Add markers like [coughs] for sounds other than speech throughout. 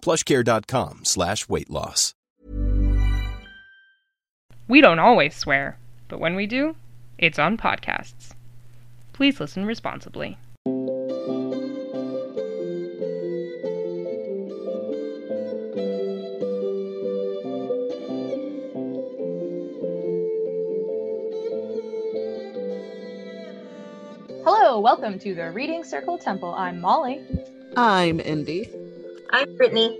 plushcare.com slash weight loss. We don't always swear, but when we do, it's on podcasts. Please listen responsibly. Hello, welcome to the Reading Circle Temple. I'm Molly, I'm Indy. I'm Brittany.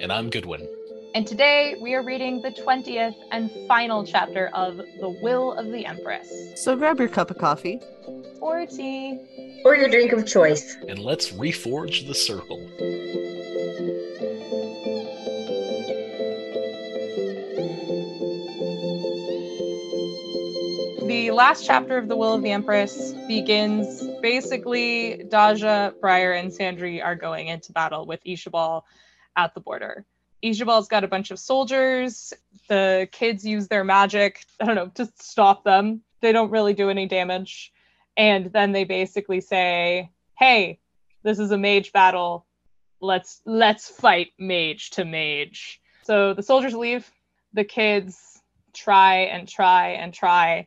And I'm Goodwin. and today we are reading the 20th and final chapter of The Will of the Empress. So grab your cup of coffee. Or tea. Or your drink of choice. And let's reforge the circle. The last chapter of The Will of the Empress begins basically Daja, Briar, and Sandry are going into battle with Ishabal at the border. Ishabal's got a bunch of soldiers. The kids use their magic, I don't know, to stop them. They don't really do any damage. And then they basically say, "Hey, this is a mage battle. Let's let's fight mage to mage." So the soldiers leave. The kids try and try and try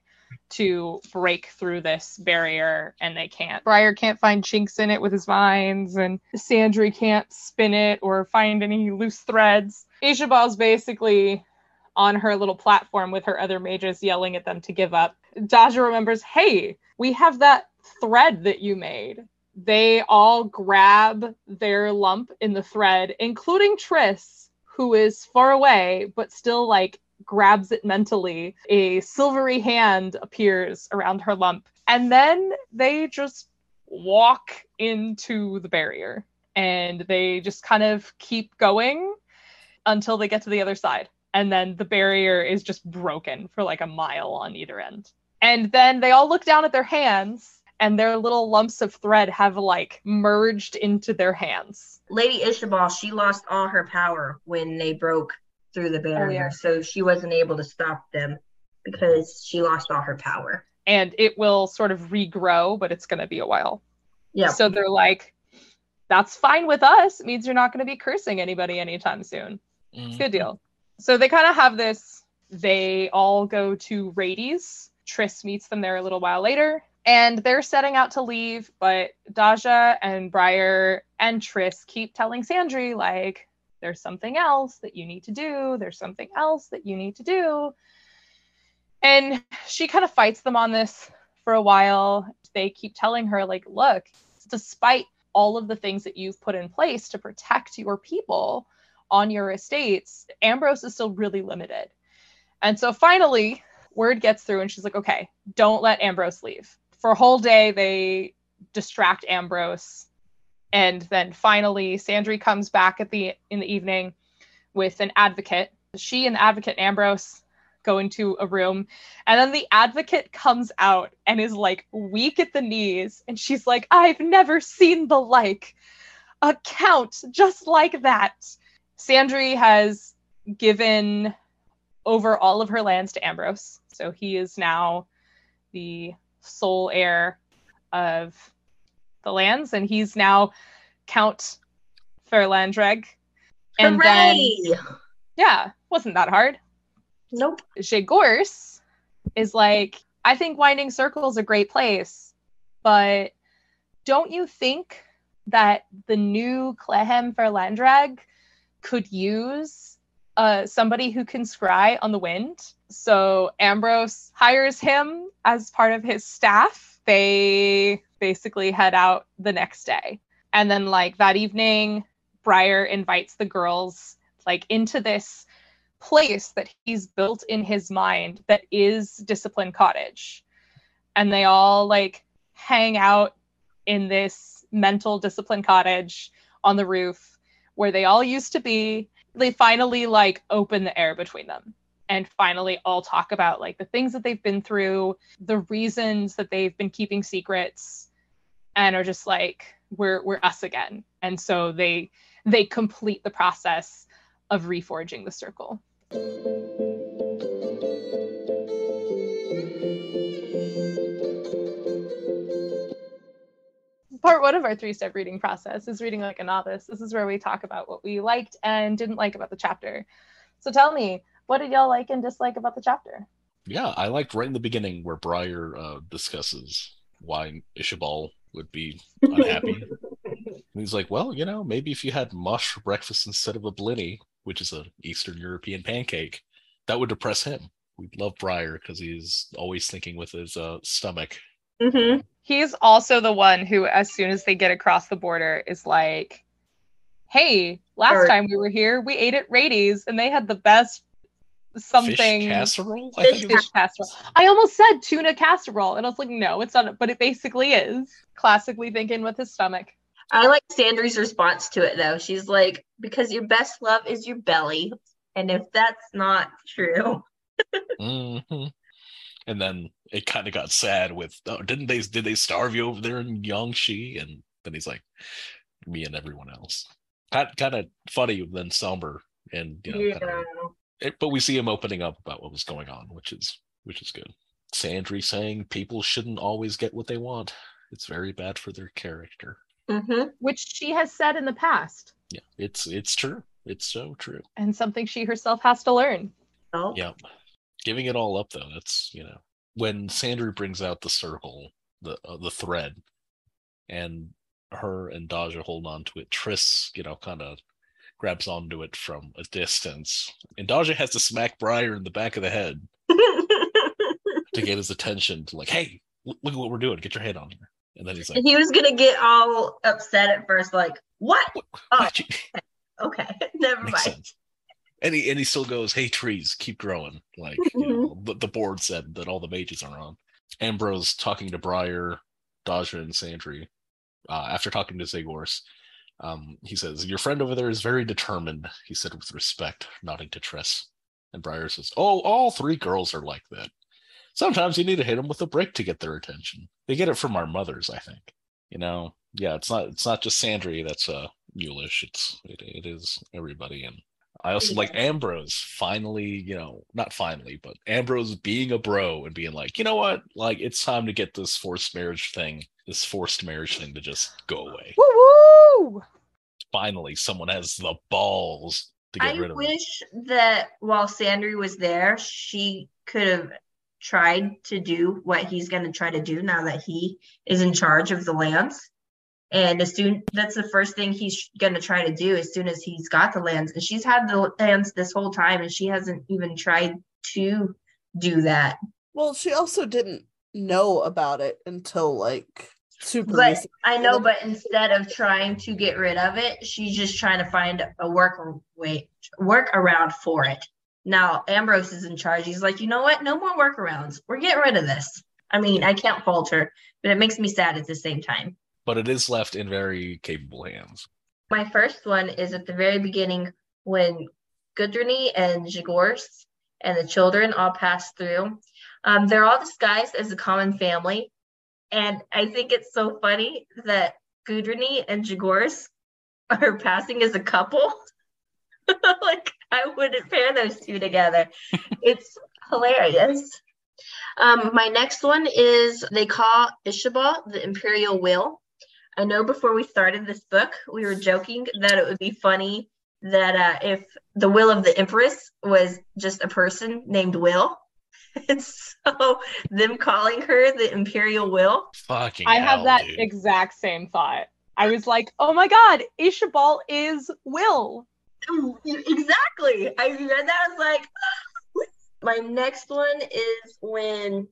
to break through this barrier and they can't. Briar can't find chinks in it with his vines and Sandry can't spin it or find any loose threads. Ishabal's basically on her little platform with her other mages yelling at them to give up. Daja remembers, hey, we have that thread that you made. They all grab their lump in the thread, including Triss, who is far away, but still like grabs it mentally. A silvery hand appears around her lump. And then they just walk into the barrier and they just kind of keep going until they get to the other side. And then the barrier is just broken for like a mile on either end. And then they all look down at their hands and their little lumps of thread have like merged into their hands. Lady Ishabal, she lost all her power when they broke through the oh, barrier. yeah. So she wasn't able to stop them because she lost all her power. And it will sort of regrow, but it's going to be a while. Yeah. So they're like, that's fine with us. It means you're not going to be cursing anybody anytime soon. It's a good mm-hmm. deal. So they kind of have this. They all go to Rades. Triss meets them there a little while later. And they're setting out to leave, but Daja and Briar and Triss keep telling Sandry, like, there's something else that you need to do. There's something else that you need to do. And she kind of fights them on this for a while. They keep telling her, like, look, despite all of the things that you've put in place to protect your people on your estates, Ambrose is still really limited. And so finally, word gets through, and she's like, okay, don't let Ambrose leave. For a whole day, they distract Ambrose. And then finally, Sandry comes back at the in the evening with an advocate. She and advocate Ambrose go into a room, and then the advocate comes out and is like weak at the knees, and she's like, "I've never seen the like, a count just like that." Sandry has given over all of her lands to Ambrose, so he is now the sole heir of the lands, and he's now Count Fairlandreg. And then, Hooray! yeah, wasn't that hard. Nope. Zhegorz is like, I think Winding Circle is a great place, but don't you think that the new Clehem Fairlandrag could use uh, somebody who can scry on the wind. So Ambrose hires him as part of his staff. They basically head out the next day. And then, like that evening, Briar invites the girls like into this place that he's built in his mind that is Discipline Cottage. And they all like hang out in this mental discipline cottage on the roof where they all used to be. They finally like open the air between them and finally all talk about like the things that they've been through, the reasons that they've been keeping secrets and are just like we're we're us again. And so they they complete the process of reforging the circle. Part one of our three step reading process is reading like a novice. This is where we talk about what we liked and didn't like about the chapter. So tell me, what did y'all like and dislike about the chapter? Yeah, I liked right in the beginning where Briar uh, discusses why Ishabal would be unhappy. and [laughs] he's like, well, you know, maybe if you had mush for breakfast instead of a blini, which is an Eastern European pancake, that would depress him. We love Briar because he's always thinking with his uh, stomach. Mm-hmm. He's also the one who, as soon as they get across the border, is like, hey, last Or- time we were here, we ate at Rady's and they had the best something Fish casserole? I Fish was- fish casserole. I almost said tuna casserole, and I was like, no, it's not, but it basically is. Classically thinking with his stomach. I like Sandry's response to it though. She's like, because your best love is your belly. And if that's not true, Mhm. And then it kind of got sad with, oh, didn't they? Did they starve you over there in Yanjing? And then he's like, me and everyone else. Kind kind of funny, then somber, and you know, yeah. kinda- it, but we see him opening up about what was going on, which is which is good. Sandry saying people shouldn't always get what they want. It's very bad for their character. hmm Which she has said in the past, Yeah, it's it's true. It's so true. and something she herself has to learn. Oh. Yep. Giving it all up though, that's you know when Sandry brings out the circle, the uh, the thread, and her and Daja hold on to it. Triss, you know, kind of grabs onto it from a distance, and Daja has to smack Briar in the back of the head [laughs] to get his attention. To like, hey, look at what we're doing. Get your head on here. And then he's like, he was gonna get all upset at first, like, what? what, Oh. [laughs] Okay, [laughs] never makes mind. sense. And he and he still goes, "Hey trees, keep growing." Like you know, the, the board said that all the mages are on. Ambrose talking to Briar, Daja, and Sandry. Uh, after talking to Zhegorz, um, he says, "Your friend over there is very determined." He said with respect, nodding to Triss. And Briar says, "Oh, all three girls are like that. Sometimes you need to hit them with a brick to get their attention. They get it from our mothers, I think. You know, yeah, it's not it's not just Sandry that's uh mulish. It's it, it is everybody and I also like Ambrose finally, you know, not finally, but Ambrose being a bro and being like, you know what, like it's time to get this forced marriage thing, this forced marriage thing to just go away. Woo woo! Finally, someone has the balls to get I rid of it. I wish that while Sandry was there, she could have tried to do what he's going to try to do now that he is in charge of the lands. And as soon that's the first thing he's going to try to do as soon as he's got the lands. And she's had the lands this whole time, and she hasn't even tried to do that. Well, she also didn't know about it until like super But recent. I know, but instead of trying to get rid of it, she's just trying to find a work way work around for it. Now Ambrose is in charge. He's like, you know what? No more workarounds. We're getting rid of this. I mean, I can't fault her, but it makes me sad at the same time. But it is left in very capable hands. My first one is at the very beginning when Gudruni and Zhegorz and the children all pass through. Um, they're all disguised as a common family. And I think it's so funny that Gudruni and Zhegorz [laughs] are passing as a couple. [laughs] like, I wouldn't pair those two together. [laughs] it's hilarious. Um, my next one is they call Ishaba the Imperial Will. I know before we started this book, we were joking that it would be funny that uh, if the will of the Empress was just a person named Will. [laughs] And so them calling her the Imperial Will. Fucking I have that dude. exact same thought. I was like, oh my god, Ishabal is Will. exactly. I read that. I was like, [gasps] my next one is when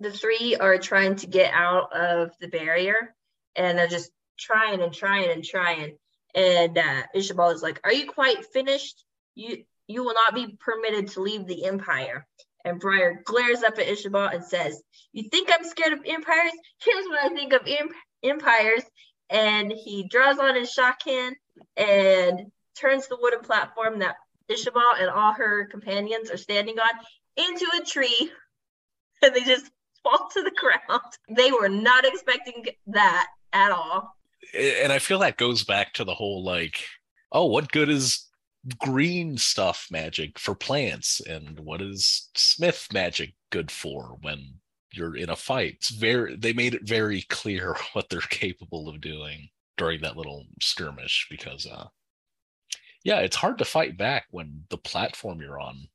the three are trying to get out of the barrier and they're just trying and trying and trying. And uh, Ishabal is like, Are you quite finished? You you will not be permitted to leave the Empire. And Briar glares up at Ishabal and says, You think I'm scared of empires? Here's what I think of em- empires. And he draws on his shakkan and turns the wooden platform that Ishabal and all her companions are standing on into a tree. [laughs] And they just fall to the ground. They were not expecting that at all. And I feel that goes back to the whole like, oh, what good is green stuff magic for plants? And what is smith magic good for when you're in a fight? It's very they made it very clear [laughs] what they're capable of doing during that little skirmish because uh yeah it's hard to fight back when the platform you're on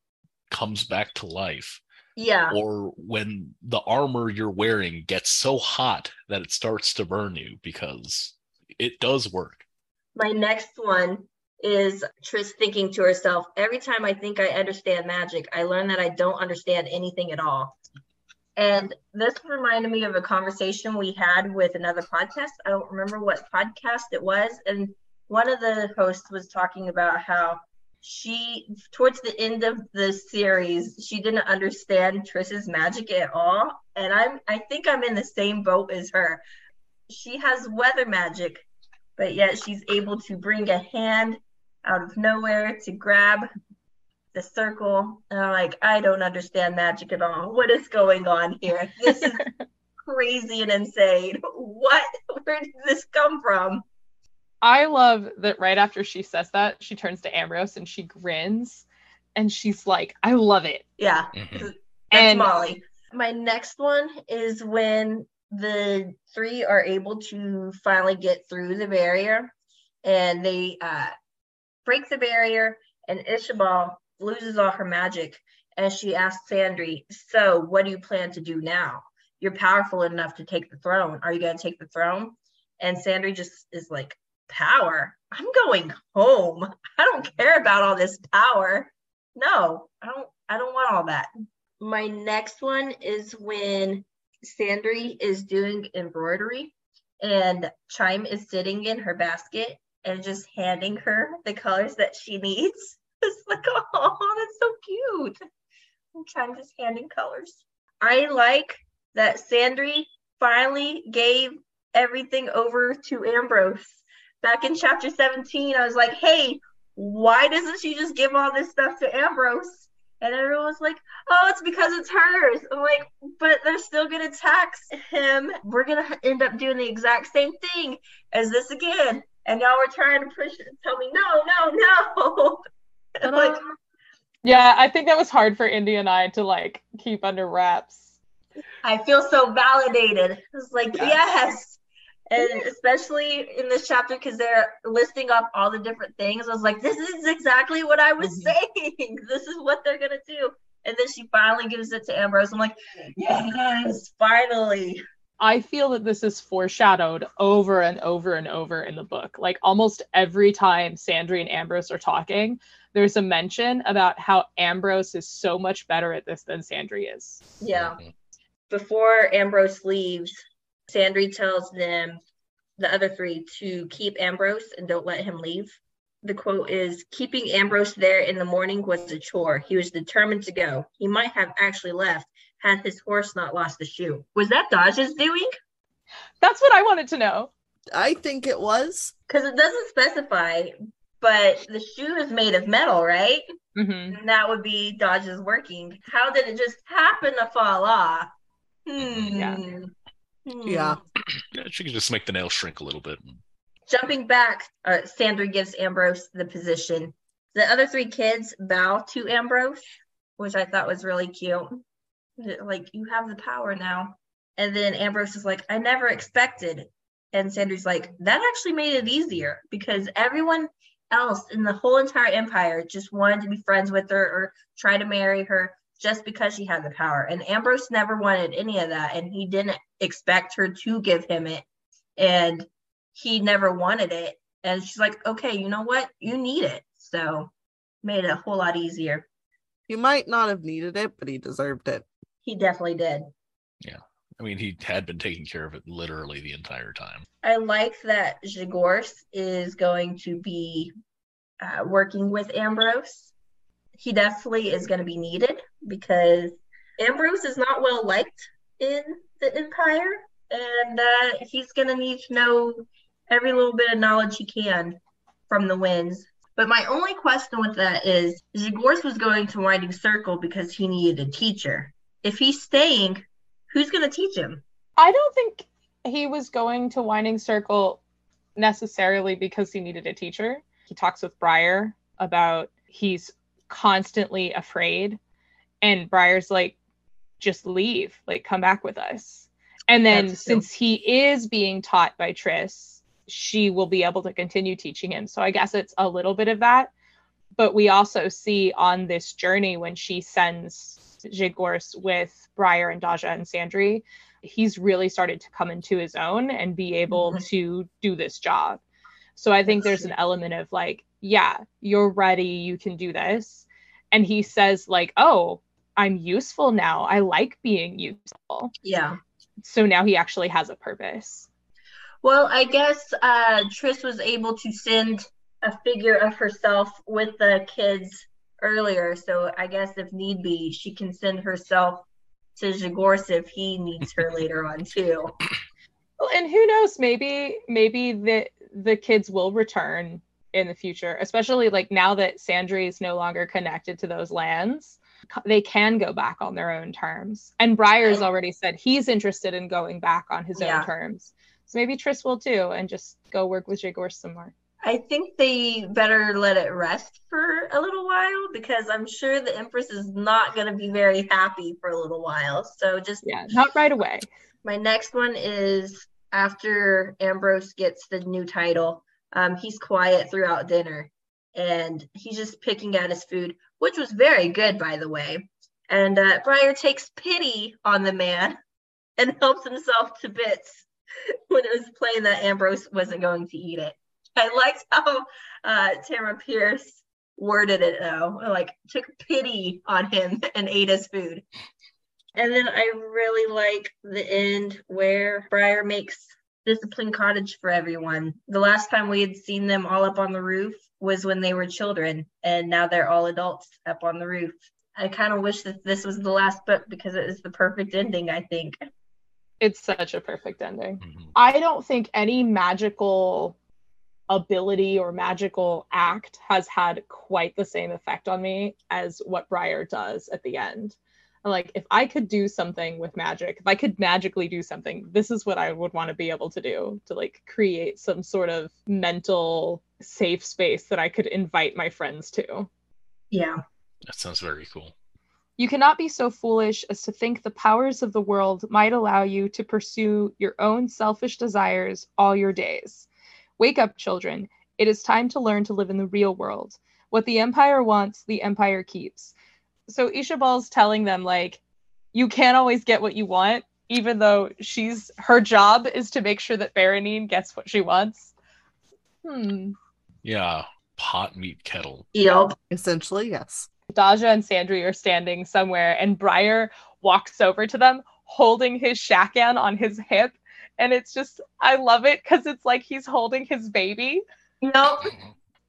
comes back to life Yeah. or when the armor you're wearing gets so hot that it starts to burn you because it does work My next one is Tris thinking to herself, every time I think I understand magic, I learn that I don't understand anything at all. And this reminded me of a conversation we had with another podcast. I don't remember what podcast it was. And one of the hosts was talking about how she, towards the end of the series, she didn't understand Tris's magic at all. And I'm, I think I'm in the same boat as her. She has weather magic, but yet she's able to bring a hand out of nowhere to grab the circle. And I'm like, I don't understand magic at all. What is going on here? This is [laughs] crazy and insane. What? Where did this come from? I love that right after she says that, she turns to Ambrose and she grins and she's like, I love it. Yeah, Mhm. that's And- Molly. My next one is when the three are able to finally get through the barrier and they uh, break the barrier and Ishabal loses all her magic and she asks Sandry, so what do you plan to do now? You're powerful enough to take the throne. Are you going to take the throne? And Sandry just is like, power? I'm going home. I don't care about all this power. No, I don't I don't want all that. My next one is when Sandry is doing embroidery and Chime is sitting in her basket and just handing her the colors that she needs. [laughs] It's like, oh, that's so cute. And Chime just handing colors. I like that Sandry finally gave everything over to Ambrose. Back in chapter 17, I was like, hey, why doesn't she just give all this stuff to Ambrose? And everyone was like, oh, it's because it's hers. I'm like, but they're still going to tax him. We're going to end up doing the exact same thing as this again. And y'all were trying to push it and tell me, no, no, no. [laughs] And like, um, Yeah, I think that was hard for Indy and I to like keep under wraps. I feel so validated. I was like, Yeah. yes. And especially in this chapter, because they're listing up all the different things. I was like, this is exactly what I was mm-hmm. saying. [laughs] This is what they're going to do. And then she finally gives it to Ambrose. I'm like, yes, finally. I feel that this is foreshadowed over and over and over in the book. Like almost every time Sandry and Ambrose are talking, there's a mention about how Ambrose is so much better at this than Sandry is. Yeah. Mm-hmm. Before Ambrose leaves, Sandry tells them, the other three, to keep Ambrose and don't let him leave. The quote is Keeping Ambrose there in the morning was a chore. He was determined to go. He might have actually left had his horse not lost a shoe. Was that Daja's doing? That's what I wanted to know. I think it was. Because it doesn't specify, but the shoe is made of metal, right? hmm And that would be Daja's working. How did it just happen to fall off? Hmm. Yeah. Hmm. Yeah. Yeah, she could just make the nail shrink a little bit. Jumping back, uh, Sandry gives Ambrose the position. The other three kids bow to Ambrose, which I thought was really cute. Like, you have the power now. And then Ambrose is like, I never expected. And Sandry's like, that actually made it easier because everyone else in the whole entire empire just wanted to be friends with her or try to marry her just because she had the power. And Ambrose never wanted any of that. And he didn't expect her to give him it. And he never wanted it. And she's like, okay, you know what? You need it. So made it a whole lot easier. He might not have needed it, but he deserved it. He definitely did. Yeah. I mean, he had been taking care of it literally the entire time. I like that Zhegorz is going to be uh, working with Ambrose. He definitely is going to be needed because Ambrose is not well liked in the Empire, and uh, he's going to need to know every little bit of knowledge he can from the winds. But my only question with that is Zhegorz was going to Winding Circle because he needed a teacher. If he's staying, who's going to teach him? I don't think he was going to Winding Circle necessarily because he needed a teacher. He talks with Briar about he's constantly afraid, and Briar's like, just leave, like, come back with us. And then That's true. since he is being taught by Triss, she will be able to continue teaching him. So I guess it's a little bit of that. But we also see on this journey when she sends Zhegorz with Briar and Daja and Sandry, he's really started to come into his own and be able Mhm. to do this job. So I think there's an element of like, yeah, you're ready, you can do this. And he says, like, oh, I'm useful now. I like being useful. Yeah. So now he actually has a purpose. Well, I guess uh, Triss was able to send a figure of herself with the kids earlier. So I guess if need be, she can send herself to Zhegorz if he needs her [laughs] later on too. Well, and who knows? Maybe maybe the the kids will return in the future, especially like now that Sandry is no longer connected to those lands. They can go back on their own terms. And Briar's oh. already said he's interested in going back on his Yeah. own terms. So maybe Triss will too and just go work with Zhegorz some more. I think they better let it rest for a little while because I'm sure the Empress is not going to be very happy for a little while. So just Yeah, not right away. My next one is after Ambrose gets the new title. Um, he's quiet throughout dinner and he's just picking at his food, which was very good, by the way. And uh, Briar takes pity on the man [laughs] and helps himself to bits [laughs] when it was plain that Ambrose wasn't going to eat it. [laughs] I liked how uh, Tamora Pierce worded it though, like took pity on him and ate his food. And then I really like the end where Briar makes discipline cottage for everyone. The last time we had seen them all up on the roof was when they were children, and now they're all adults up on the roof. I kind of wish that this was the last book because it is the perfect ending, I think. It's such a perfect ending. Mhm. I don't think any magical ability or magical act has had quite the same effect on me as what Briar does at the end. I'm like, if I could do something with magic, if I could magically do something, this is what I would want to be able to do to like create some sort of mental safe space that I could invite my friends to. Yeah. That sounds very cool. You cannot be so foolish as to think the powers of the world might allow you to pursue your own selfish desires all your days. Wake up, children. It is time to learn to live in the real world. What the Empire wants, the Empire keeps. So Ishabal's telling them, like, you can't always get what you want, even though she's her job is to make sure that Berenene gets what she wants. Hmm. Yeah, pot meat kettle. Yep. Essentially, yes. Daja and Sandry are standing somewhere, and Briar walks over to them, holding his shakkan on his hip. And it's just, I love it because it's like he's holding his baby. Nope.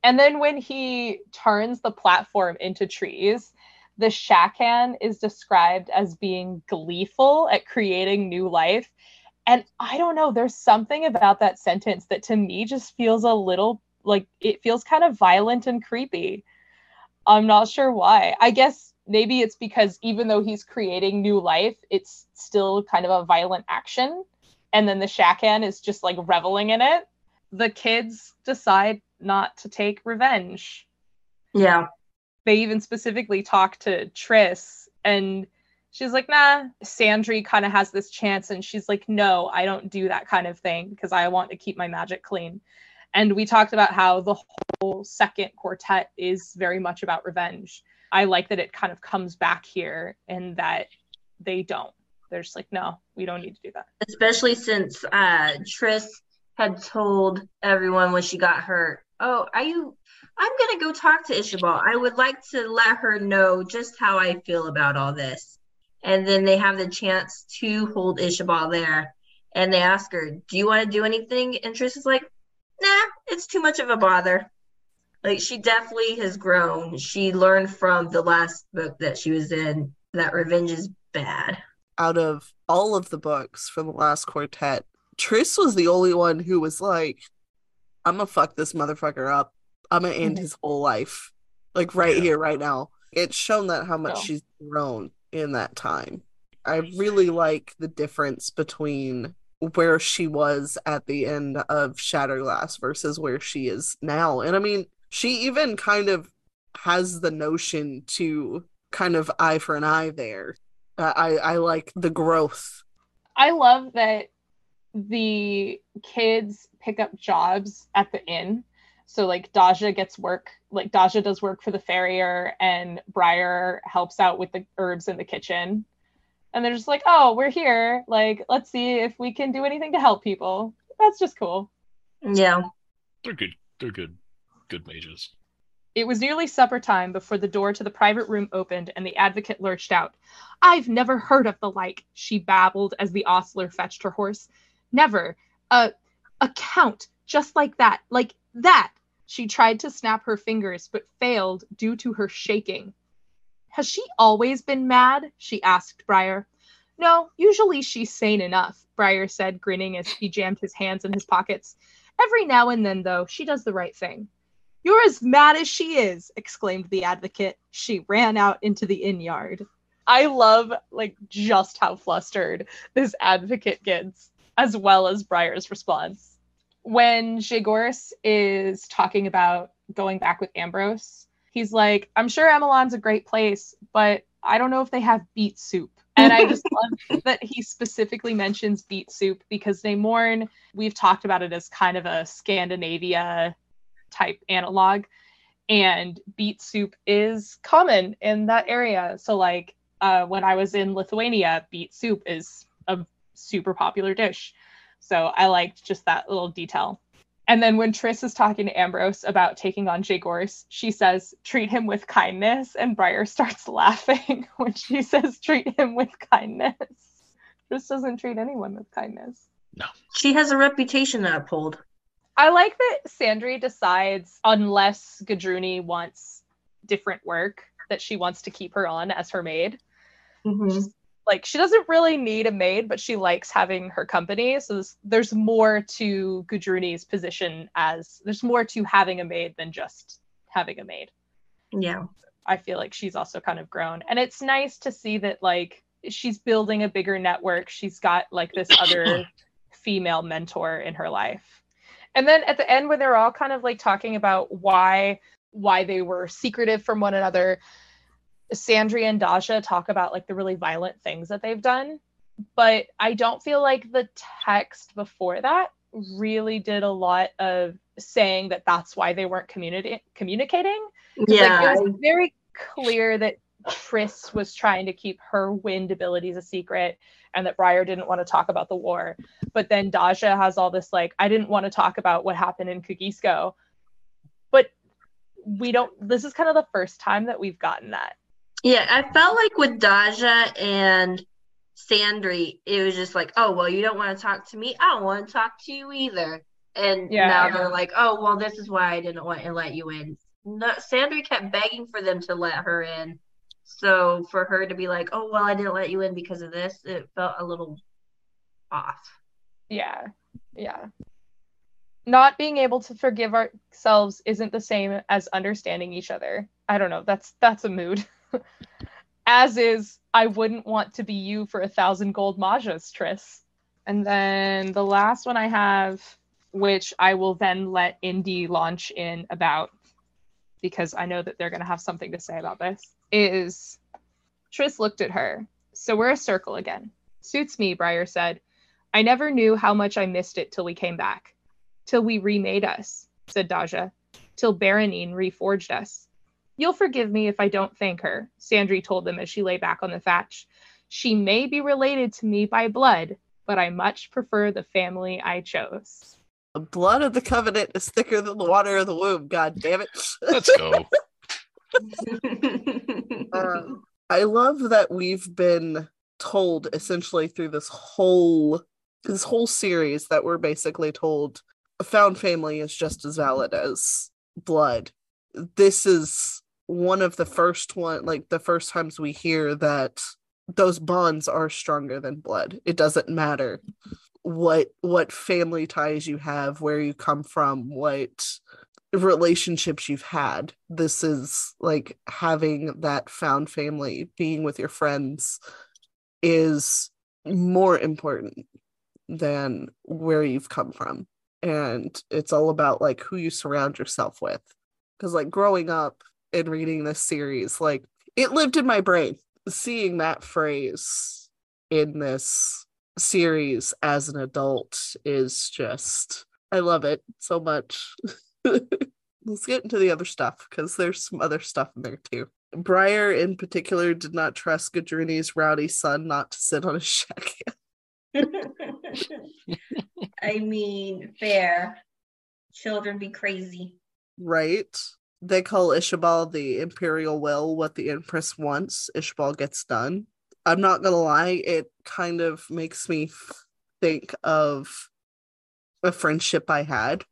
And then when he turns the platform into trees, the shakkan is described as being gleeful at creating new life. And I don't know, there's something about that sentence that to me just feels a little like it feels kind of violent and creepy. I'm not sure why. I guess maybe it's because even though he's creating new life, it's still kind of a violent action. And then the shakkan is just like reveling in it. The kids decide not to take revenge. Yeah. They even specifically talk to Triss and she's like, nah, Sandry kind of has this chance. And she's like, no, I don't do that kind of thing because I want to keep my magic clean. And we talked about how the whole second quartet is very much about revenge. I like that it kind of comes back here and that they don't. They're just like, no, we don't need to do that. Especially since uh Triss had told everyone when she got hurt Oh, are you? I'm gonna go talk to Ishabal. I would like to let her know just how I feel about all this. And then they have the chance to hold Ishabal there. And they ask her, Do you want to do anything? And Triss is like, Nah, it's too much of a bother. Like she definitely has grown. She learned from the last book that she was in that revenge is bad. Out of all of the books from the last quartet, Triss was the only one who was like, I'm gonna fuck this motherfucker up. I'm gonna end his whole life. Like right Yeah. here, right now. It's shown that how much she's grown in that time. I really like the difference between where she was at the end of Shatterglass versus where she is now. And I mean, she even kind of has the notion to kind of eye for an eye there. Uh, I I like the growth. I love that the kids pick up jobs at the inn. So like Daja gets work, like Daja does work for the farrier and Briar helps out with the herbs in the kitchen. And they're just like, "Oh, we're here. Like, let's see if we can do anything to help people." That's just cool. Yeah. They're good. They're good. Good mages. It was nearly supper time before the door to the private room opened and the advocate lurched out. I've never heard of the like, she babbled as the ostler fetched her horse. Never. A a count just like that, like that. She tried to snap her fingers but failed due to her shaking. Has she always been mad? she asked Briar. No, usually she's sane enough, Briar said, grinning as he jammed his hands in his pockets. Every now and then, though, she does the right thing. You're as mad as she is, exclaimed the advocate. She ran out into the inn yard. I love like just how flustered this advocate gets, as well as Briar's response. When Zhegorz is talking about going back with Ambrose, he's like, I'm sure Emelan's a great place, but I don't know if they have beet soup. And I just [laughs] love that he specifically mentions beet soup because Namorn, we've talked about it as kind of a Scandinavia type analog and beet soup is common in that area so like uh, when i was in lithuania beet soup is a super popular dish so i liked just that little detail and then when Triss is talking to Ambrose about taking on Zhegorz, she says, treat him with kindness. And Briar [laughs] starts laughing [laughs] when she says, treat him with kindness. Triss doesn't treat anyone with kindness. No. She has a reputation to uphold. I like that Sandry decides, unless Gudruni wants different work, that she wants to keep her on as her maid. Mhm. Like, she doesn't really need a maid, but she likes having her company. So there's, there's more to Gudruni's position as there's more to having a maid than just having a maid. Yeah. I feel like she's also kind of grown. And it's nice to see that, like, she's building a bigger network. She's got, like, this other [coughs] female mentor in her life. And then at the end, when they're all kind of like talking about why why they were secretive from one another, Sandria and Daja talk about like the really violent things that they've done. But I don't feel like the text before that really did a lot of saying that that's why they weren't communi- communicating. Yeah. Like, it was very clear that Triss was trying to keep her wind abilities a secret and that Briar didn't want to talk about the war. But then Daja has all this like, I didn't want to talk about what happened in Kugisko. But we don't this is kind of the first time that we've gotten that. Yeah, I felt like with Daja and Sandry, it was just like, oh, well, you don't want to talk to me. I don't want to talk to you either. And Yeah. now they're like, oh, well, this is why I didn't want to let you in. No, Sandry kept begging for them to let her in. So for her to be like, oh, well, I didn't let you in because of this, it felt a little off. Yeah. Yeah. Not being able to forgive ourselves isn't the same as understanding each other. I don't know. That's that's a mood. [laughs] [laughs] as is, I wouldn't want to be you for a thousand gold majas, Triss. And then the last one I have, which I will then let Indy launch in about because I know that they're going to have something to say about this, is Triss looked at her. So we're a circle again. Suits me, Briar said. I never knew how much I missed it till we came back. Till we remade us, said Daja. Till Berenene reforged us. You'll forgive me if I don't thank her, Sandry told them as she lay back on the thatch. She may be related to me by blood, but I much prefer the family I chose. The blood of the covenant is thicker than the water of the womb. God damn it. Let's go. [laughs] [laughs] Um, I love that we've been told essentially through this whole this whole series that we're basically told a found family is just as valid as blood. This is one of the first one like the first times we hear that those bonds are stronger than blood. It doesn't matter what what family ties you have, where you come from, what relationships you've had. This is like having that found family, being with your friends is more important than where you've come from. And it's all about like who you surround yourself with. Because like growing up and reading this series, like it lived in my brain. Seeing that phrase in this series as an adult is just I love it so much. [laughs] Let's get into the other stuff because there's some other stuff in there too. Briar, in particular, did not trust Gudruni's rowdy son not to sit on his shack. [laughs] [laughs] I mean, fair. Children be crazy. right? They call Ishabal the imperial will, what the empress wants. Ishabal gets done. I'm not gonna lie, it kind of makes me think of a friendship I had.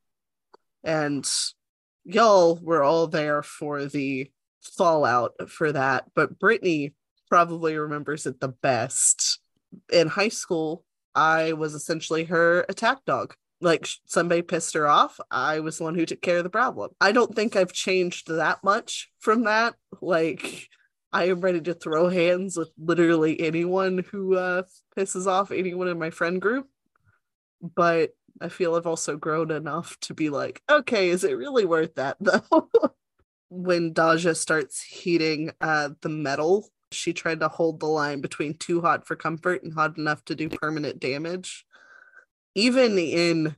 And y'all were all there for the fallout for that, but Brittany probably remembers it the best. In high school, I was essentially her attack dog. Like somebody pissed her off, I was the one who took care of the problem. I don't think I've changed that much from that. Like I am ready to throw hands with literally anyone who uh pisses off anyone in my friend group. But I feel I've also grown enough to be like, okay, is it really worth that though? [laughs] when Daja starts heating uh the metal, she tried to hold the line between too hot for comfort and hot enough to do permanent damage. Even in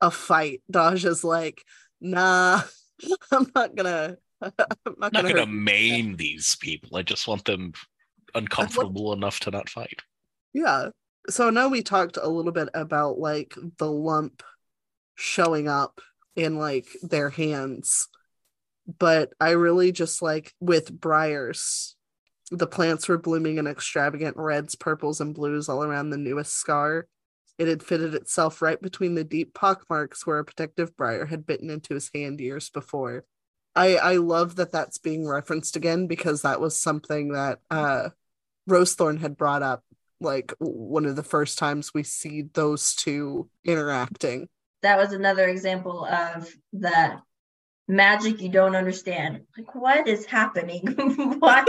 a fight, Daja's like, nah, [laughs] I'm not gonna [laughs] I'm not I'm not gonna, gonna you." maim these people. I just want them uncomfortable enough to not fight. Yeah. So now we talked a little bit about like the lump showing up in like their hands. But I really just like with briars, the plants were blooming in extravagant reds, purples, and blues all around the newest scar. It had fitted itself right between the deep pockmarks where a protective briar had bitten into his hand years before. I I love that that's being referenced again because that was something that uh Rosethorn had brought up like one of the first times we see those two interacting. That was another example of that magic you don't understand. Like, what is happening? [laughs] what?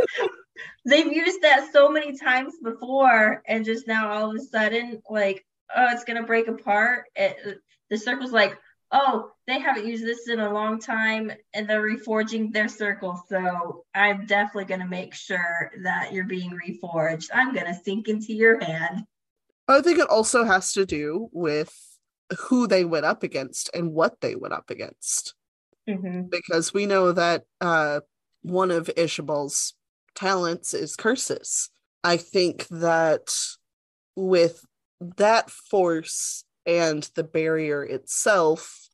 They've used that so many times before, and just now all of a sudden, like, oh, it's gonna break apart. It, the circle's like, oh, they haven't used this in a long time, and they're reforging their circle. So I'm definitely gonna make sure that you're being reforged. I'm gonna sink into your hand. I think it also has to do with who they went up against and what they went up against. Mm-hmm. Because we know that uh one of Ishabal's talents is curses. I think that with that force and the barrier itself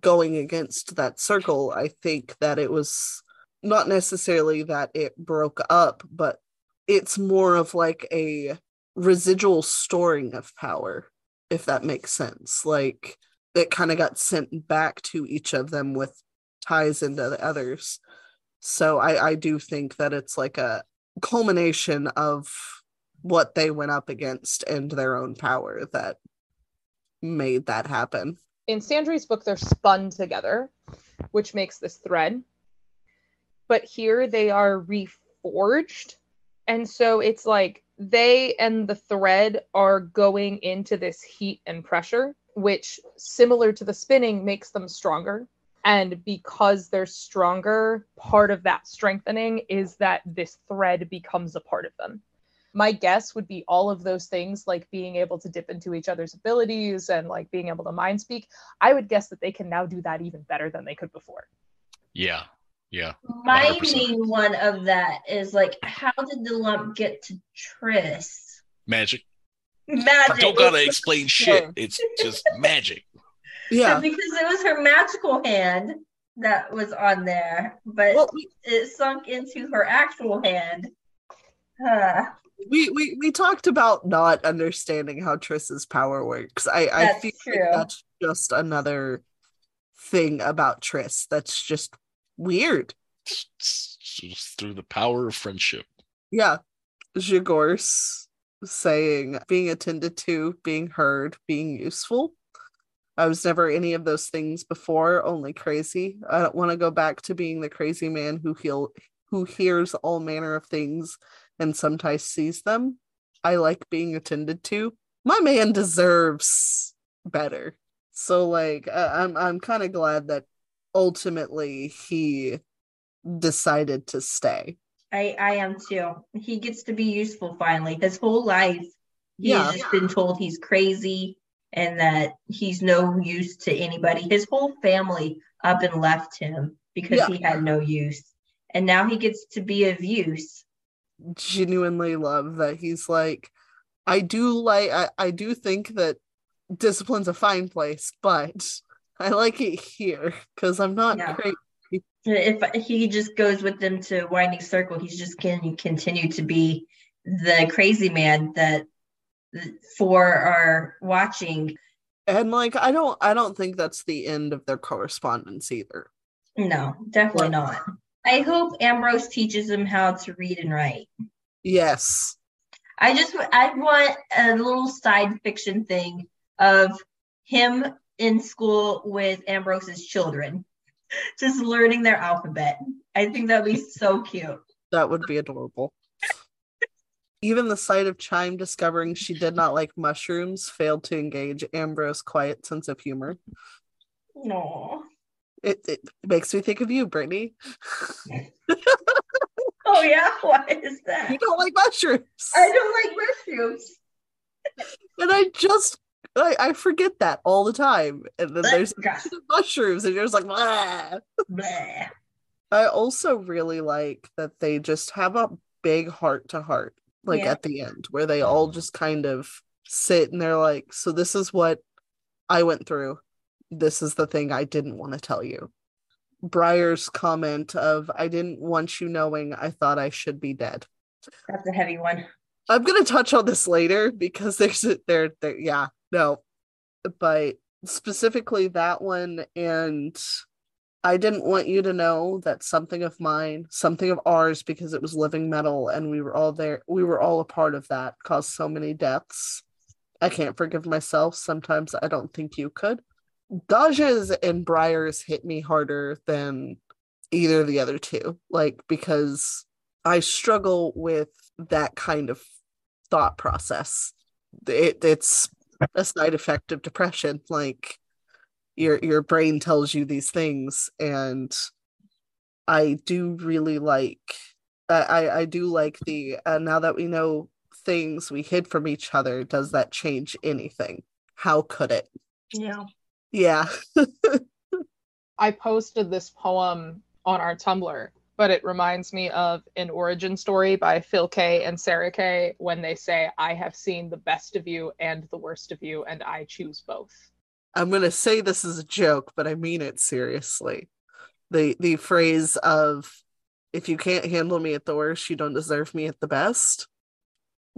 going against that circle, I think that it was not necessarily that it broke up, but it's more of like a residual storing of power, if that makes sense. Like it kind of got sent back to each of them with ties into the others. So I, I do think that it's like a culmination of what they went up against and their own power that made that happen. in Sandry's book, they're spun together, which makes this thread. But here they are reforged. And so it's like they and the thread are going into this heat and pressure, which, similar to the spinning, makes them stronger. And because they're stronger, part of that strengthening is that this thread becomes a part of them my guess would be all of those things like being able to dip into each other's abilities and like being able to mind speak i would guess that they can now do that even better than they could before Yeah, yeah. My 100%. main one of that is like, how did the lump get to Triss? Magic. Magic. I don't gotta explain shit. It's just magic. [laughs] Yeah. because it was her magical hand that was on there, but Well, it sunk into her actual hand. Uh, we, we we talked about not understanding how Triss's power works. I, I feel true. like that's just another thing about Triss that's just weird. Just through the power of friendship. Yeah. Zhegorz saying being attended to, being heard, being useful. I was never any of those things before, only crazy. I don't want to go back to being the crazy man who heal who hears all manner of things and sometimes sees them. I like being attended to. My man deserves better. So like I- I'm I'm kind of glad that ultimately he decided to stay. I I am too. He gets to be useful finally. His whole life, he's Yeah. just been told he's crazy and that he's no use to anybody. His whole family up and left him because Yeah. he had no use, and now he gets to be of use. Genuinely love that he's like i do like i, I do think that discipline's a fine place but i like it here because i'm not Yeah. crazy If he just goes with them to Winding Circle, he's just going to continue to be the crazy man that for our watching. and like i don't i don't think that's the end of their correspondence either No, definitely not. I hope Ambrose teaches him how to read and write. yes I just I want a little side fiction thing of him in school with Ambrose's children, [laughs] just learning their alphabet. I think that'd be so cute. that would be adorable even the sight of chime discovering she did not like mushrooms failed to engage ambrose's quiet sense of humor No. It, it makes me think of you brittany [laughs] Oh yeah, why is that? you don't like mushrooms I don't like mushrooms. And I just I, I forget that all the time. And then there's Gosh. mushrooms, and you're just like. Bleh. I also really like that they just have a big heart to heart, like Yeah. at the end, where they all just kind of sit and they're like, So this is what I went through. This is the thing I didn't want to tell you. Briar's comment of I didn't want you knowing I thought I should be dead. That's a heavy one. I'm gonna touch on this later because there's a, there there yeah no, but specifically that one and I didn't want you to know that something of mine, something of ours, because it was living metal and we were all there, we were all a part of that, caused so many deaths. I can't forgive myself. Sometimes I don't think you could. Daja's and Briar's hit me harder than either the other two, like because I struggle with that kind of thought process. It, it's a side effect of depression. Like your your brain tells you these things, and I do really like. I I, I do like the uh, now that we know things we hid from each other. Does that change anything? How could it? Yeah. Yeah. [laughs] I posted this poem on our Tumblr, but it reminds me of an origin story by Phil Kaye and Sarah Kay when they say, I have seen the best of you and the worst of you, and I choose both. I'm gonna say this is a joke, but I mean it seriously. The the phrase of if you can't handle me at the worst, you don't deserve me at the best.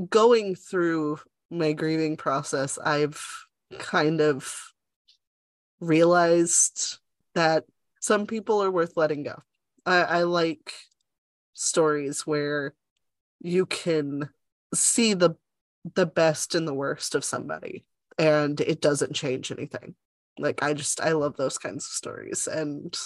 Going through my grieving process, I've kind of realized that some people are worth letting go. I, I like stories where you can see the the best and the worst of somebody and it doesn't change anything. Like I just I love those kinds of stories and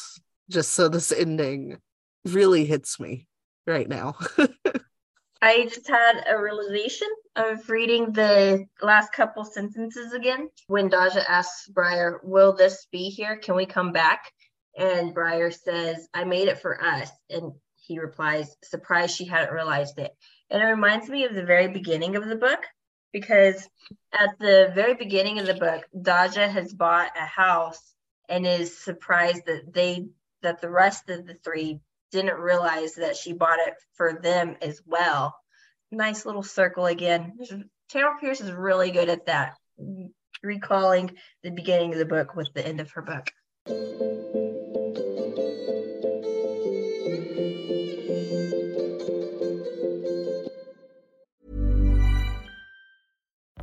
just so this ending really hits me right now. [laughs] I just had a realization of reading the last couple sentences again. When Daja asks Briar, Will this be here? Can we come back? And Briar says, I made it for us. And he replies, Surprised she hadn't realized it. And it reminds me of the very beginning of the book because at the very beginning of the book, Daja has bought a house and is surprised that they that the rest of the three didn't realize that she bought it for them as well. Nice little circle again. Tamora Pierce is really good at that. recalling the beginning of the book with the end of her book.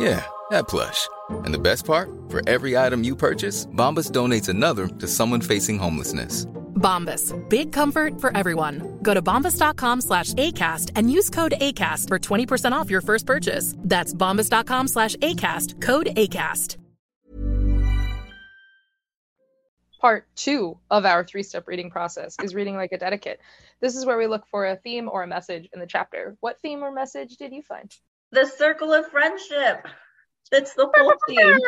Yeah, that plush. And the best part? For every item you purchase, Bombas donates another to someone facing homelessness. Bombas. Big comfort for everyone. Go to bombas.com slash ACAST and use code ACAST for 20% off your first purchase. That's bombas.com slash ACAST. Code ACAST. Part two of our three step reading process is reading like a dedicate. This is where we look for a theme or a message in the chapter. What theme or message did you find? The circle of friendship. That's the whole theme.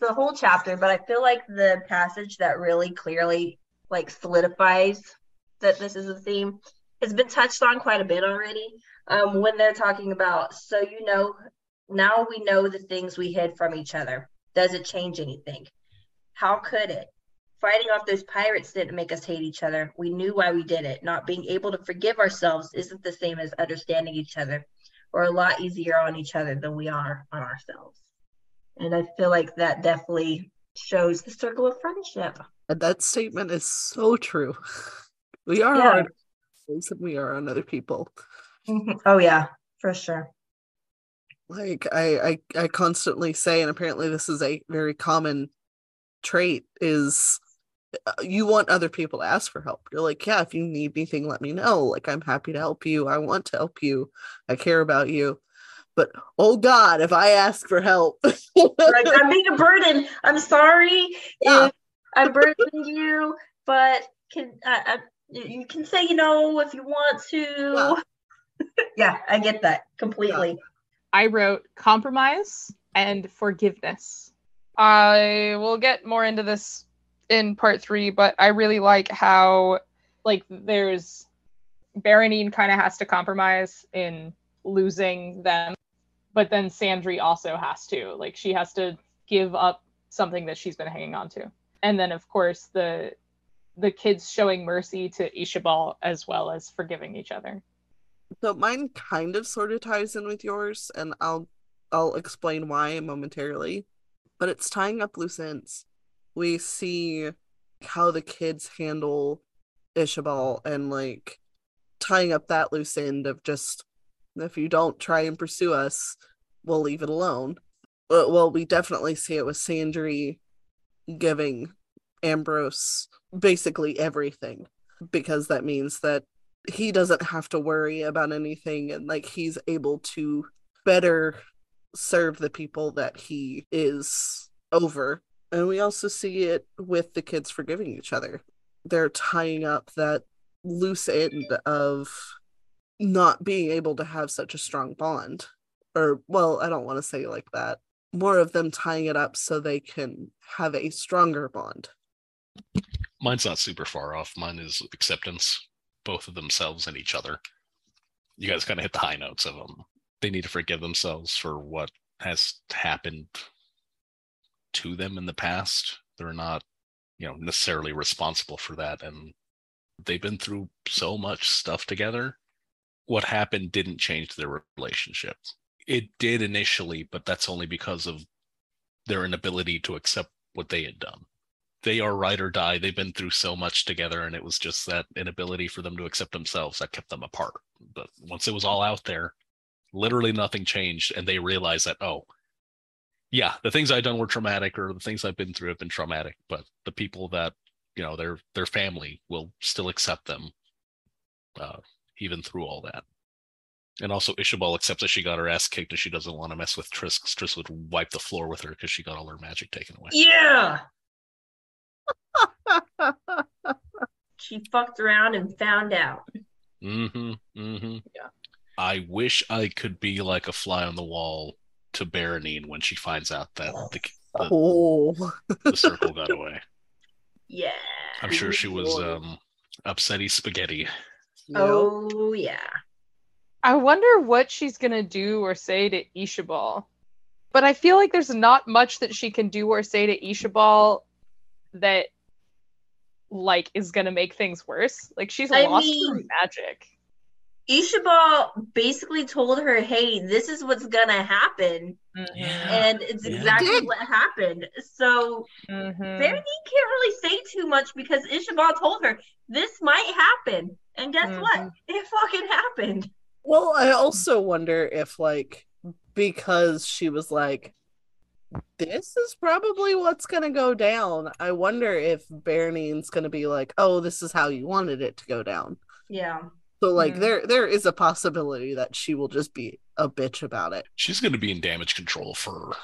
the whole chapter, but I feel like the passage that really clearly like solidifies that this is a theme has been touched on quite a bit already. Um, when they're talking about, so you know, now we know the things we hid from each other. Does it change anything? How could it? Fighting off those pirates didn't make us hate each other. We knew why we did it. Not being able to forgive ourselves isn't the same as understanding each other. We're a lot easier on each other than we are on ourselves. And I feel like that definitely shows the circle of friendship. And that statement is so true. [laughs] We are Yeah. hard than we are on other people. Mhm. Oh yeah, for sure. Like I, I I constantly say, and apparently this is a very common trait, is Uh, you want other people to ask for help. You're like, yeah, if you need anything, let me know. Like I'm happy to help you. I want to help you. I care about you. But oh God, if I ask for help, like I'm being a burden. I'm sorry Yeah. if I'm burdening you, but can I, I, you can say no if you want to. Yeah, I get that completely. I wrote compromise and forgiveness. I will get more into this in part three, but I really like how like there's Berenene kind of has to compromise in losing them, but then Sandry also has to. Like she has to give up something that she's been hanging on to. And then of course the the kids showing mercy to Ishabal as well as forgiving each other. So mine kind of sort of ties in with yours, and I'll I'll explain why momentarily. But it's tying up loose ends. We see how the kids handle Ishabal and like tying up that loose end of just if you don't try and pursue us, we'll leave it alone. Well, we definitely see it with Sandry giving Ambrose basically everything because that means that he doesn't have to worry about anything and like he's able to better serve the people that he is over and we also see it with the kids forgiving each other they're tying up that loose end of not being able to have such a strong bond or well i don't want to say like that more of them tying it up so they can have a stronger bond Mine's not super far off. Mine is acceptance, both of themselves and each other. You guys kind of hit the high notes of them. They need to forgive themselves for what has happened to them in the past. They're not, you know, necessarily responsible for that. And they've been through so much stuff together. What happened didn't change their relationship. It did initially, but that's only because of their inability to accept what they had done. They are ride or die. They've been through so much together, and it was just that inability for them to accept themselves that kept them apart. But once it was all out there, literally nothing changed, and they realized that, oh, yeah, the things I've done were traumatic, or the things I've been through have been traumatic. But the people that you know their their family will still accept them, uh, even through all that. And also, Ishabel accepts that she got her ass kicked and she doesn't want to mess with Triss. 'cause Triss would wipe the floor with her because she got all her magic taken away. Yeah. [laughs] she fucked around and found out. Mm-hmm. Mm-hmm. Yeah. I wish I could be like a fly on the wall to Berenene when she finds out that the, the, Oh. the circle got away. [laughs] Yeah. I'm sure she was um upsetty spaghetti. Oh yeah. I wonder what she's gonna do or say to Ishabal. But I feel like there's not much that she can do or say to Ishabal that like is gonna make things worse. Like she's I lost her magic. Ishabal basically told her, "Hey, this is what's gonna happen," and it's Yeah. exactly Did. what happened. So Mhm. Berenene can't really say too much because Ishabal told her this might happen, and guess what? It fucking happened. Well, I also wonder if, like, because she was like, this is probably what's going to go down. I wonder if Berenene's going to be like, oh, this is how you wanted it to go down. Yeah. So, like, there there is a possibility that she will just be a bitch about it. She's going to be in damage control for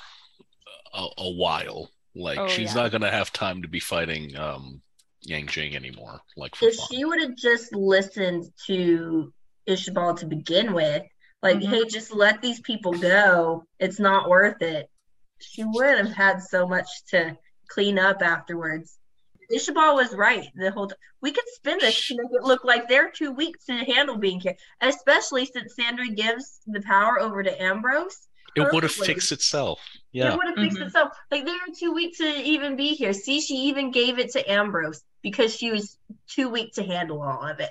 a, a while. Like Oh, she's yeah. not going to have time to be fighting um Yanjing anymore. Like for If fun. she would have just listened to Ishabal to begin with, like, Mhm. hey, just let these people go. It's not worth it. She would have had so much to clean up afterwards. Ishabal was right the whole time. We could spin this to make it look like they're too weak to handle being here, especially since Sandry gives the power over to Ambrose. it would have fixed itself. Yeah. It would have fixed Mhm. itself. Like they were too weak to even be here. See, she even gave it to Ambrose because she was too weak to handle all of it.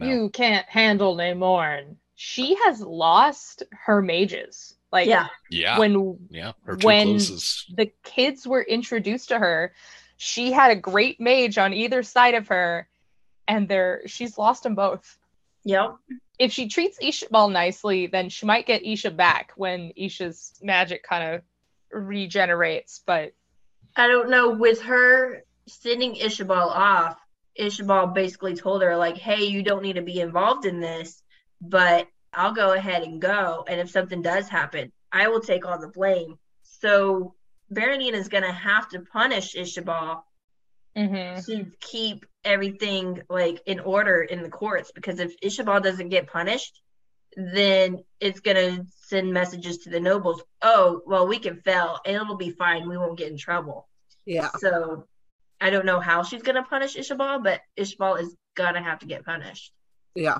You can't handle Namorn. She has lost her mages. Like Yeah. yeah. when yeah. Her two when closest. the kids were introduced to her, she had a great mage on either side of her, and they're she's lost them both. Yep. If she treats Ishabal nicely, then she might get Isha back when Isha's magic kind of regenerates. But I don't know. With her sending Ishabal off, Ishabal basically told her, like, hey, you don't need to be involved in this, but I'll go ahead and go. And if something does happen, I will take all the blame. So Berenene is going to have to punish Ishabal mhm. to keep everything like in order in the courts because if Ishabal doesn't get punished, then it's gonna send messages to the nobles. Oh, well, we can fail and it'll be fine. We won't get in trouble. Yeah. So I don't know how she's gonna punish Ishabal, but Ishabal is gonna have to get punished. Yeah.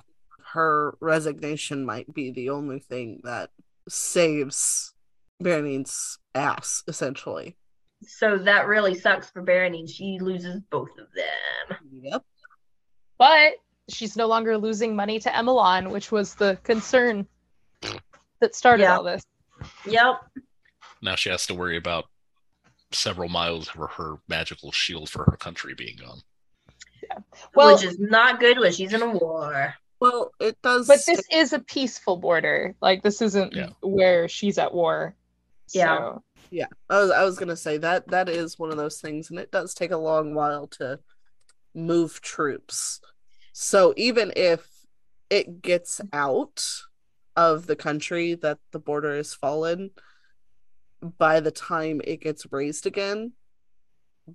Her resignation might be the only thing that saves Berenene's ass, essentially. So that really sucks for Berenene. She loses both of them. Yep. but she's no longer losing money to Emelan, which was the concern that started Yeah. all this. Yep. Now she has to worry about several miles of her magical shield for her country being gone. Well- Which is not good when she's in a war. Well, it does. But this is a peaceful border. Like this isn't Yeah. where she's at war. Yeah. So, Yeah, I was I was gonna say that that is one of those things, and it does take a long while to move troops. So even if it gets out of the country that the border is fallen, by the time it gets raised again,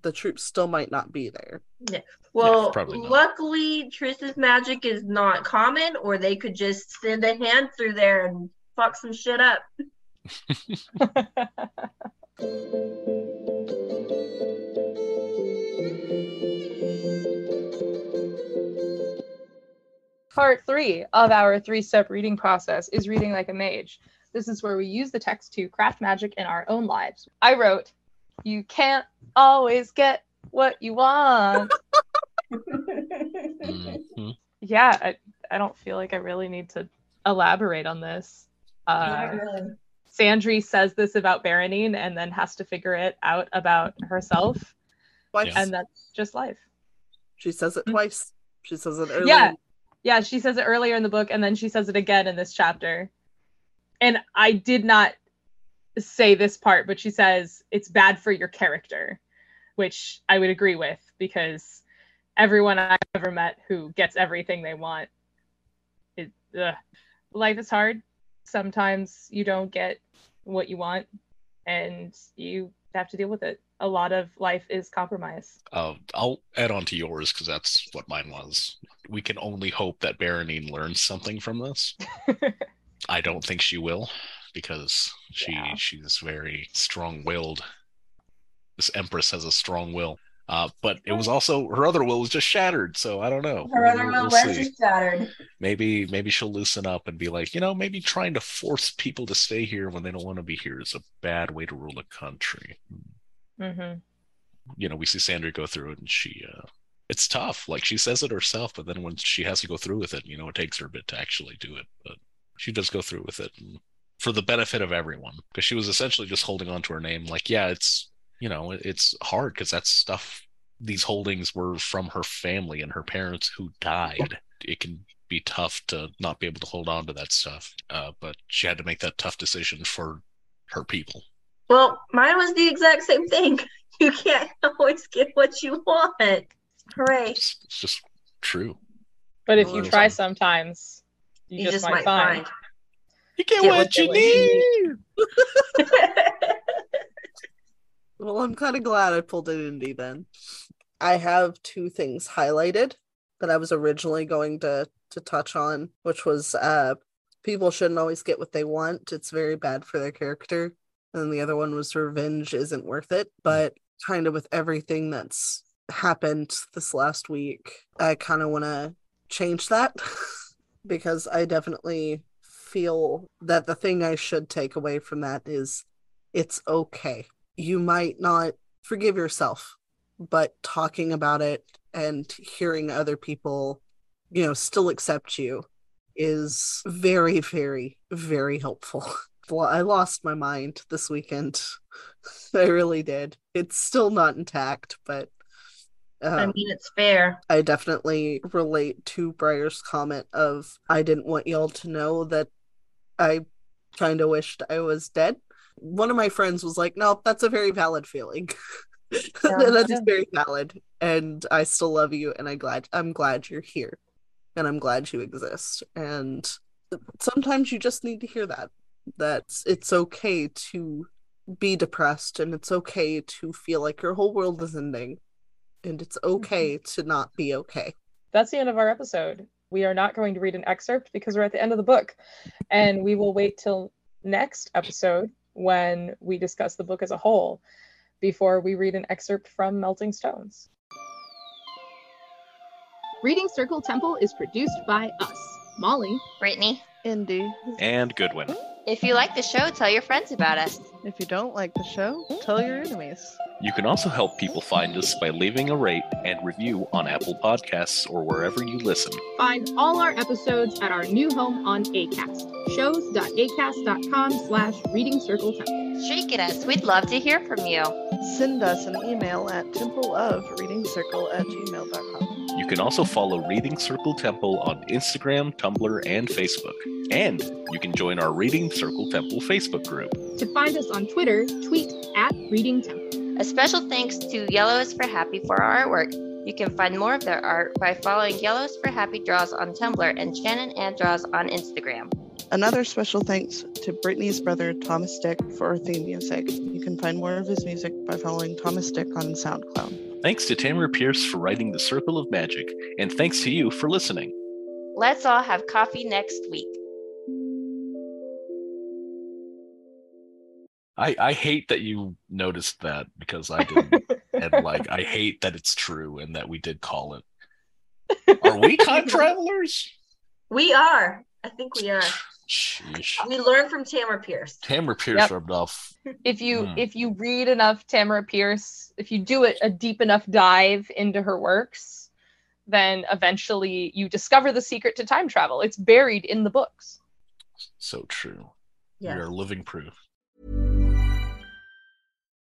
the troops still might not be there. Yeah. Well, probably luckily Triss's magic is not common, or they could just send a hand through there and fuck some shit up. [laughs] part three of our three-step reading process is reading like a mage. This is where we use the text to craft magic in our own lives. I wrote, You can't always get what you want. [laughs] Mm-hmm. yeah, I, I don't feel like I really need to elaborate on this. Uh, Not really. Sandry says this about Berenene and then has to figure it out about herself. Twice. And that's just life. She says it mm-hmm. twice. She says it earlier. Yeah. Yeah, she says it earlier in the book and then she says it again in this chapter. And I did not say this part, but she says it's bad for your character, which I would agree with because everyone I've ever met who gets everything they want, it, ugh. life is hard. Sometimes you don't get what you want and you have to deal with it. A lot of life is compromise. Uh, I'll add on to yours because that's what mine was. We can only hope that Berenene learns something from this. [laughs] I don't think she will because she she's very strong-willed. This Empress has a strong will. Uh, but it was also her other will was just shattered, so I don't know. Her other will we'll was just shattered. Maybe maybe she'll loosen up and be like, you know, maybe trying to force people to stay here when they don't want to be here is a bad way to rule a country. Mm-hmm. you know, we see Sandry go through it and she uh it's tough. Like she says it herself, but then when she has to go through with it, you know, it takes her a bit to actually do it. But she does go through with it and for the benefit of everyone. Because she was essentially just holding on to her name. Like, yeah, it's you know, it's hard because that's stuff these holdings were from her family and her parents who died. It can be tough to not be able to hold on to that stuff. Uh, but she had to make that tough decision for her people. Well, mine was the exact same thing. [laughs] You can't [laughs] always get what you want. Hooray. It's just true. But if you Well, try sometimes, you, You just, just might, might find. find. You get, Get what, what you you need. [laughs] Well, I'm kind of glad I pulled it indie then. I have two things highlighted that I was originally going to to touch on, which was uh people shouldn't always get what they want. It's very bad for their character. And the other one was revenge isn't worth it. But kind of with everything that's happened this last week, I kind of want to change that [laughs] because I definitely feel that the thing I should take away from that is it's okay. You might not forgive yourself, but talking about it and hearing other people, you know, still accept you is very, very, very helpful. [laughs] Well, I lost my mind this weekend. [laughs] I really did. It's still not intact, but I um, mean, it's fair. I definitely relate to Briar's comment of I didn't want y'all to know that I kind of wished I was dead. One of my friends was like, "No, that's a very valid feeling. [laughs] that is very valid, and I still love you, and I glad I'm glad you're here, and I'm glad you exist. And sometimes you just need to hear that. That it's okay to be depressed, and it's okay to feel like your whole world is ending, and it's okay mm-hmm. to not be okay. That's the end of our episode. We are not going to read an excerpt because we're at the end of the book. And we will wait till next episode when we discuss the book as a whole before we read an excerpt from Melting Stones. Reading Circle Temple is produced by us, Molly, Brittany, Indy. And Goodwin. If you like the show, tell your friends about us. If you don't like the show, tell your enemies. You can also help people find us by leaving a rate and review on Apple Podcasts or wherever you listen. Find all our episodes at our new home on ACAST, shows.acast.com slash reading circle temple. Shake it us. We'd love to hear from you. Send us an email at templeofreadingcircle at gmail.com. You can also follow Reading Circle Temple on Instagram, Tumblr, and Facebook. And you can join our Reading Circle Temple Facebook group. To find us on Twitter, tweet at Reading Temple. A special thanks to Yellow is for Happy for our artwork. You can find more of their art by following Yellows for Happy Draws on Tumblr and Shannon and Draws on Instagram. Another special thanks to Brittany's brother Thomas Dick for our theme music. You can find more of his music by following Thomas Dick on SoundCloud. Thanks to Tamora Pierce for writing The Circle of Magic, and thanks to you for listening. Let's all have coffee next week. I, I hate that you noticed that because I didn't. and [laughs] like, I hate that it's true and that we did call it. [laughs] Are we time travelers? We are. I think we are. Sheesh. We learn from Tamora Pierce. Tamora Pierce Yep. rubbed off. If you Hmm. if you read enough Tamora Pierce, if you do a, a deep enough dive into her works, then eventually you discover the secret to time travel. It's buried in the books. So true. Yes. We are living proof.